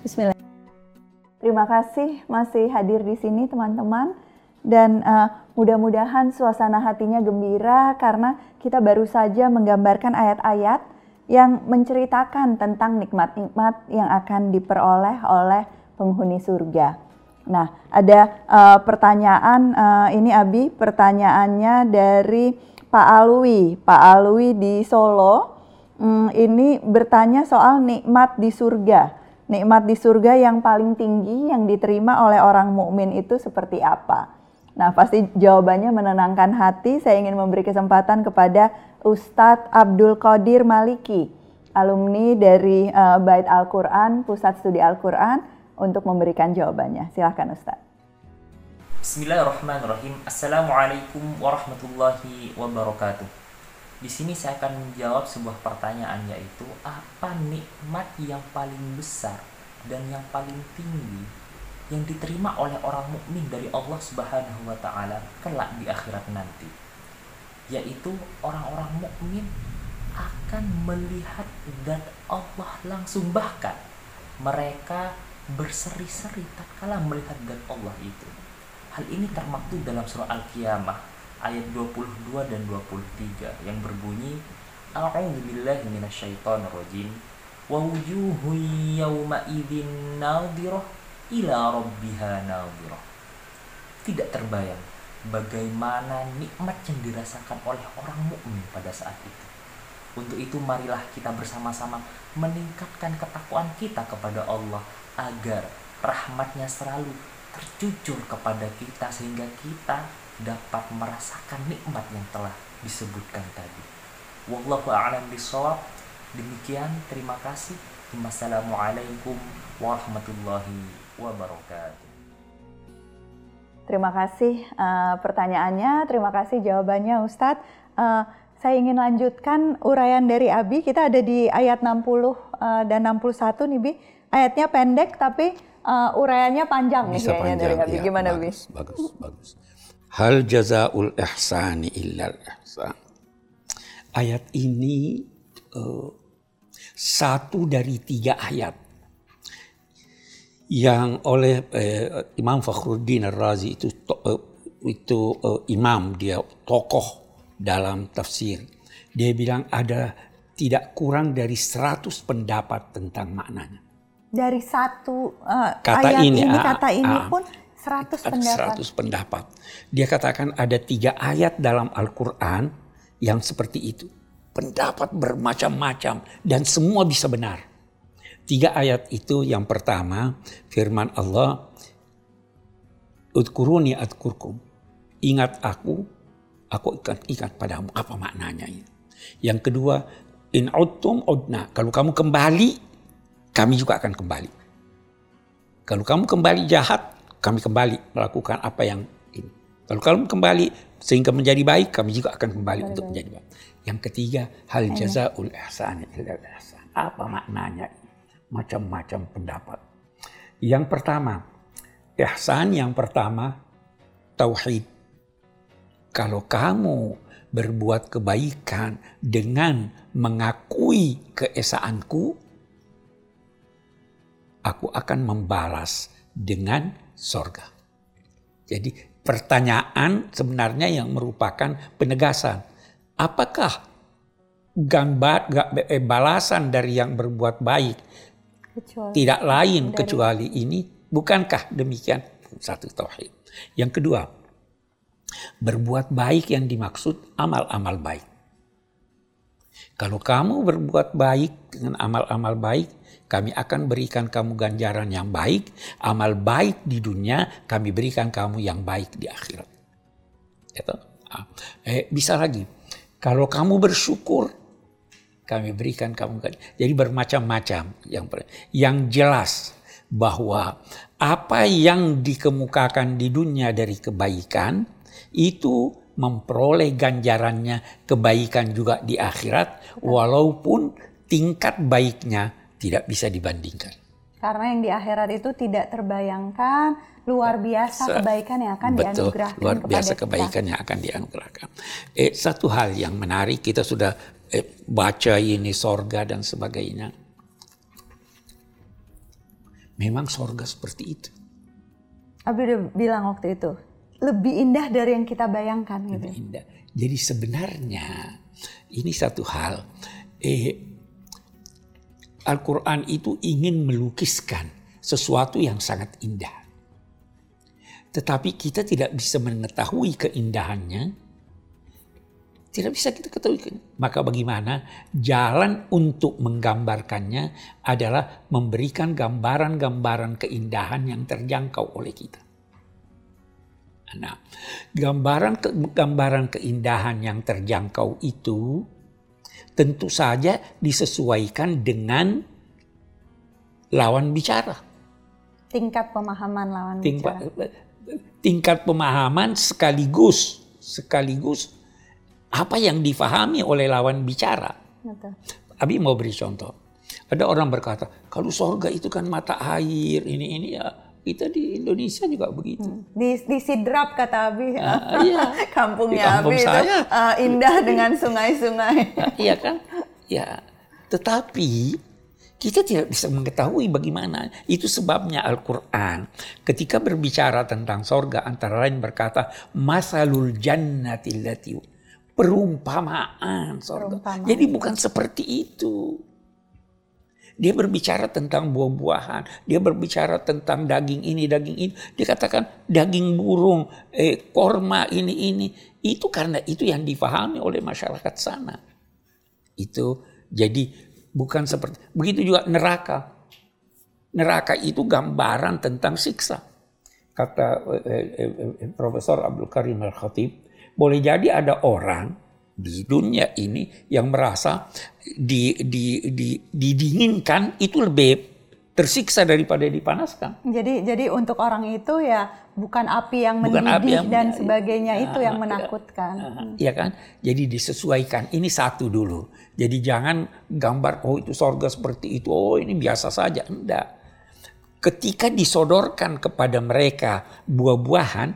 Bismillah. Terima kasih masih hadir di sini teman-teman dan uh, mudah-mudahan suasana hatinya gembira karena kita baru saja menggambarkan ayat-ayat yang menceritakan tentang nikmat-nikmat yang akan diperoleh oleh penghuni surga. Nah, ada uh, pertanyaan uh, ini Abi, pertanyaannya dari Pak Alwi, Pak Alwi di Solo. Hmm, ini bertanya soal nikmat di surga nikmat di surga yang paling tinggi yang diterima oleh orang mukmin itu seperti apa? Nah, pasti jawabannya menenangkan hati. Saya ingin memberi kesempatan kepada Ustadz Abdul Qadir Maliki, alumni dari uh, Bait Al-Quran, Pusat Studi Al-Quran, untuk memberikan jawabannya. Silahkan Ustadz. Bismillahirrahmanirrahim. Assalamualaikum warahmatullahi wabarakatuh. Di sini saya akan menjawab sebuah pertanyaan yaitu apa nikmat yang paling besar dan yang paling tinggi yang diterima oleh orang mukmin dari Allah Subhanahu wa taala kelak di akhirat nanti. Yaitu orang-orang mukmin akan melihat zat Allah langsung bahkan mereka berseri-seri tatkala melihat zat Allah itu. Hal ini termaktub dalam surah Al-Qiyamah ayat 22 dan 23 yang berbunyi A'udzubillahi minasyaitonirrajim. Wa wujuhu yawma idzin nadhirah ila rabbiha nadhirah. Tidak terbayang bagaimana nikmat yang dirasakan oleh orang mukmin pada saat itu. Untuk itu marilah kita bersama-sama meningkatkan ketakwaan kita kepada Allah agar rahmatnya selalu tercucur kepada kita sehingga kita dapat merasakan nikmat yang telah disebutkan tadi. Wallahu a'lam bishawab. Demikian, terima kasih. Wassalamualaikum warahmatullahi wabarakatuh. Terima kasih uh, pertanyaannya, terima kasih jawabannya Ustadz. Uh, saya ingin lanjutkan uraian dari Abi. Kita ada di ayat 60 uh, eh, dan 61 nih Bi. Ayatnya pendek tapi uh, uraiannya panjang Bisa nih kayaknya panjang, dari Abi. Ya, Gimana bagus, Bi? Bagus, bagus. Hal jazaul ihsani illal ihsan. Ayat ini uh, satu dari tiga ayat yang oleh uh, Imam Fakhruddin Ar-Razi itu uh, itu uh, imam dia tokoh dalam tafsir. Dia bilang ada tidak kurang dari 100 pendapat tentang maknanya. Dari satu uh, Kata ayat ini, ini, ah, kata ini ah. pun 100 Ada pendapat. 100 pendapat. Dia katakan ada tiga ayat dalam Al-Quran yang seperti itu. Pendapat bermacam-macam dan semua bisa benar. Tiga ayat itu yang pertama firman Allah. Udkuruni adkurkum. Ingat aku, aku ikat ikat padamu. Apa maknanya ini? Yang kedua, in udtum udna. Kalau kamu kembali, kami juga akan kembali. Kalau kamu kembali jahat, kami kembali melakukan apa yang ini. Kalau kamu kembali sehingga menjadi baik, kami juga akan kembali untuk menjadi baik. Yang ketiga, hal jazaul ihsan ihsan. Apa maknanya? Macam-macam pendapat. Yang pertama, ihsan yang pertama tauhid. Kalau kamu berbuat kebaikan dengan mengakui keesaanku, aku akan membalas dengan sorga. Jadi pertanyaan sebenarnya yang merupakan penegasan. Apakah gambar eh, balasan dari yang berbuat baik Kecuali tidak lain dari- kecuali ini? Bukankah demikian? Satu tauhid. Yang kedua, berbuat baik yang dimaksud amal-amal baik. Kalau kamu berbuat baik dengan amal-amal baik, kami akan berikan kamu ganjaran yang baik, amal baik di dunia, kami berikan kamu yang baik di akhirat. Gitu. Eh, bisa lagi, kalau kamu bersyukur, kami berikan kamu gan- jadi bermacam-macam yang yang jelas bahwa apa yang dikemukakan di dunia dari kebaikan itu memperoleh ganjarannya kebaikan juga di akhirat walaupun tingkat baiknya tidak bisa dibandingkan. Karena yang di akhirat itu tidak terbayangkan luar biasa Se- kebaikan yang akan Betul, dianugerahkan luar kepada biasa kita. kebaikan yang akan dianugerahkan. Eh, satu hal yang menarik kita sudah eh, baca ini sorga dan sebagainya. Memang sorga seperti itu. Abi udah bilang waktu itu lebih indah dari yang kita bayangkan gitu. Lebih indah. Jadi sebenarnya ini satu hal. Eh, Al-Quran itu ingin melukiskan sesuatu yang sangat indah. Tetapi kita tidak bisa mengetahui keindahannya. Tidak bisa kita ketahui. Maka bagaimana? Jalan untuk menggambarkannya adalah memberikan gambaran-gambaran keindahan yang terjangkau oleh kita. Nah, gambaran gambaran keindahan yang terjangkau itu tentu saja disesuaikan dengan lawan bicara. Tingkat pemahaman lawan tingkat, bicara. Tingkat pemahaman sekaligus sekaligus apa yang difahami oleh lawan bicara. Betul. Abi mau beri contoh. Ada orang berkata, kalau sorga itu kan mata air, ini ini ya kita di Indonesia juga begitu. Hmm. Di, di Sidrap kata Abi. Uh, iya. Kampungnya kampung Abi saya. itu uh, indah dengan sungai-sungai. Uh, iya kan? Ya. Tetapi kita tidak bisa mengetahui bagaimana. Itu sebabnya Al-Quran ketika berbicara tentang sorga antara lain berkata masalul jannati lati perumpamaan sorga. Perumpamaan. Jadi bukan seperti itu. Dia berbicara tentang buah-buahan. Dia berbicara tentang daging ini, daging ini. Dia katakan daging burung, eh, korma ini, ini. Itu karena itu yang difahami oleh masyarakat sana. Itu jadi bukan seperti begitu juga neraka. Neraka itu gambaran tentang siksa. Kata eh, eh, eh, Profesor Abdul Karim Al-Khatib, boleh jadi ada orang di dunia ini yang merasa di, di, di, didinginkan itu lebih tersiksa daripada dipanaskan. Jadi jadi untuk orang itu ya bukan api yang bukan mendidih api yang, dan sebagainya ya, itu yang ya, menakutkan. Iya kan? Jadi disesuaikan. Ini satu dulu. Jadi jangan gambar oh itu sorga seperti itu. Oh ini biasa saja. Enggak. Ketika disodorkan kepada mereka buah-buahan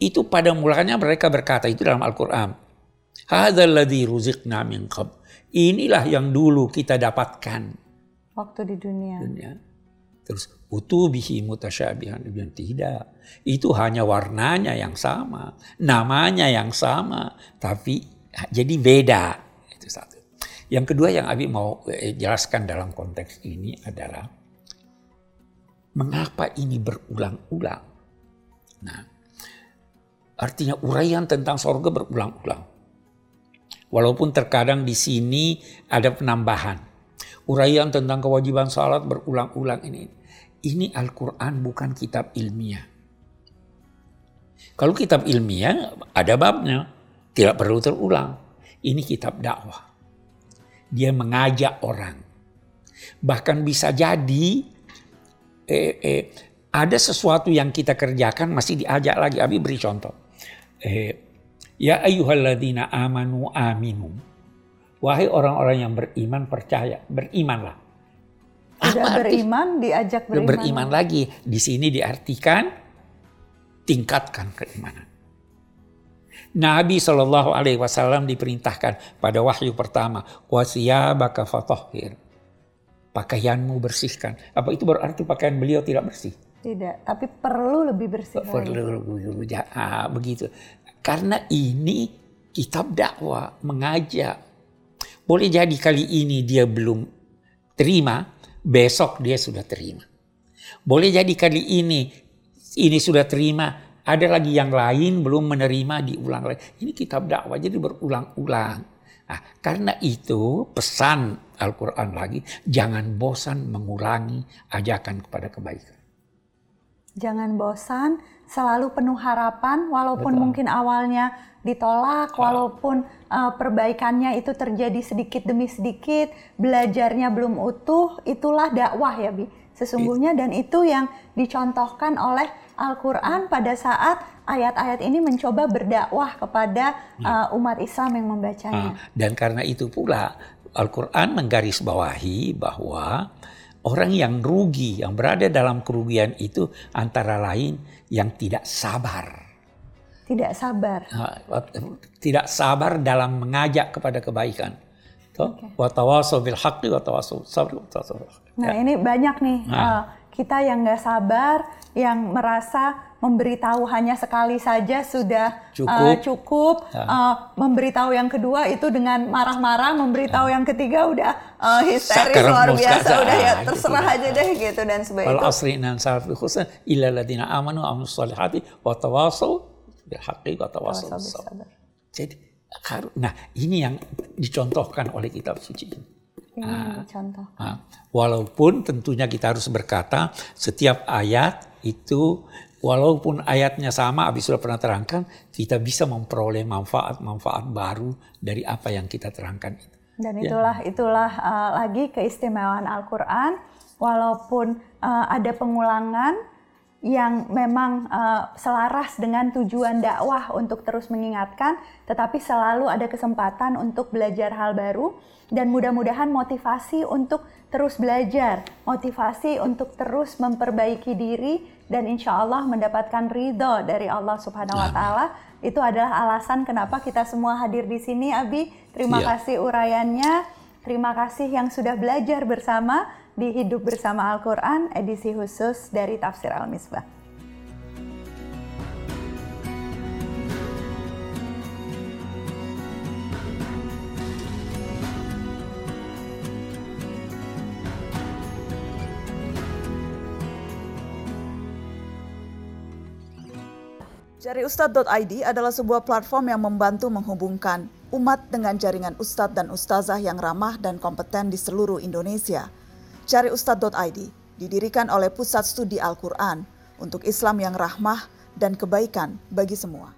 itu pada mulanya mereka berkata itu dalam Al-Qur'an Hadzalladzi ruziqna min qabl. Inilah yang dulu kita dapatkan waktu di dunia. dunia. Terus utubihi mutasyabihan bilang tidak. Itu hanya warnanya yang sama, namanya yang sama, tapi jadi beda. Itu satu. Yang kedua yang Abi mau eh, jelaskan dalam konteks ini adalah mengapa ini berulang-ulang. Nah, artinya uraian tentang sorga berulang-ulang. Walaupun terkadang di sini ada penambahan. Uraian tentang kewajiban salat berulang-ulang ini. Ini Al-Quran bukan kitab ilmiah. Kalau kitab ilmiah ada babnya. Tidak perlu terulang. Ini kitab dakwah. Dia mengajak orang. Bahkan bisa jadi eh, eh, ada sesuatu yang kita kerjakan masih diajak lagi. Abi beri contoh. Eh, Ya ayyuhalladzina amanu aminu. Wahai orang-orang yang beriman percaya, berimanlah. Apa beriman diajak beriman. Beriman lagi. Di sini diartikan tingkatkan keimanan. Nabi Shallallahu Alaihi Wasallam diperintahkan pada wahyu pertama, wasiyabaka fatahhir. Pakaianmu bersihkan. Apa itu berarti pakaian beliau tidak bersih? Tidak, tapi perlu lebih bersih. Perlu lebih ah, begitu. Karena ini kitab dakwah mengajak. Boleh jadi kali ini dia belum terima, besok dia sudah terima. Boleh jadi kali ini ini sudah terima, ada lagi yang lain belum menerima diulang lagi. Ini kitab dakwah jadi berulang-ulang. Nah, karena itu pesan Al-Quran lagi, jangan bosan mengulangi ajakan kepada kebaikan. Jangan bosan, selalu penuh harapan, walaupun Betul. mungkin awalnya ditolak, oh. walaupun uh, perbaikannya itu terjadi sedikit demi sedikit, belajarnya belum utuh, itulah dakwah ya Bi. Sesungguhnya dan itu yang dicontohkan oleh Al-Quran pada saat ayat-ayat ini mencoba berdakwah kepada uh, umat Islam yang membacanya. Ah, dan karena itu pula Al-Quran menggarisbawahi bahwa Orang yang rugi, yang berada dalam kerugian itu antara lain yang tidak sabar. Tidak sabar. Tidak sabar dalam mengajak kepada kebaikan. Okay. bil haqqi sabr Nah, ya. ini banyak nih nah. uh, kita yang nggak sabar, yang merasa memberitahu hanya sekali saja sudah Cukup. uh, cukup. Ya. Uh, memberitahu yang kedua itu dengan marah-marah, memberitahu yang ketiga udah uh, histeris luar biasa, udah ya gitu terserah dah. aja deh gitu dan sebagainya. Wal Itu asri inna al husna illa alladziina aamanu wa 'amilus shalihati wa tawassaw bil haqqi wa. Jadi nah ini yang dicontohkan oleh kitab suci ini. Contoh. Nah, walaupun tentunya kita harus berkata setiap ayat itu walaupun ayatnya sama habis sudah pernah terangkan kita bisa memperoleh manfaat-manfaat baru dari apa yang kita terangkan itu. Dan Ya. itulah itulah uh, lagi keistimewaan Al-Qur'an walaupun uh, ada pengulangan yang memang uh, selaras dengan tujuan dakwah untuk terus mengingatkan tetapi selalu ada kesempatan untuk belajar hal baru dan mudah-mudahan motivasi untuk terus belajar, motivasi untuk terus memperbaiki diri dan insya Allah mendapatkan ridho dari Allah Subhanahu Wa Taala itu adalah alasan kenapa kita semua hadir di sini Abi. Terima Iya. kasih uraiannya. Terima kasih yang sudah belajar bersama di Hidup Bersama Al-Quran edisi khusus dari Tafsir Al-Misbah. Jariustad.id adalah sebuah platform yang membantu menghubungkan umat dengan jaringan ustadz dan ustazah yang ramah dan kompeten di seluruh Indonesia. Jariustad.id didirikan oleh Pusat Studi Al-Quran untuk Islam yang rahmah dan kebaikan bagi semua.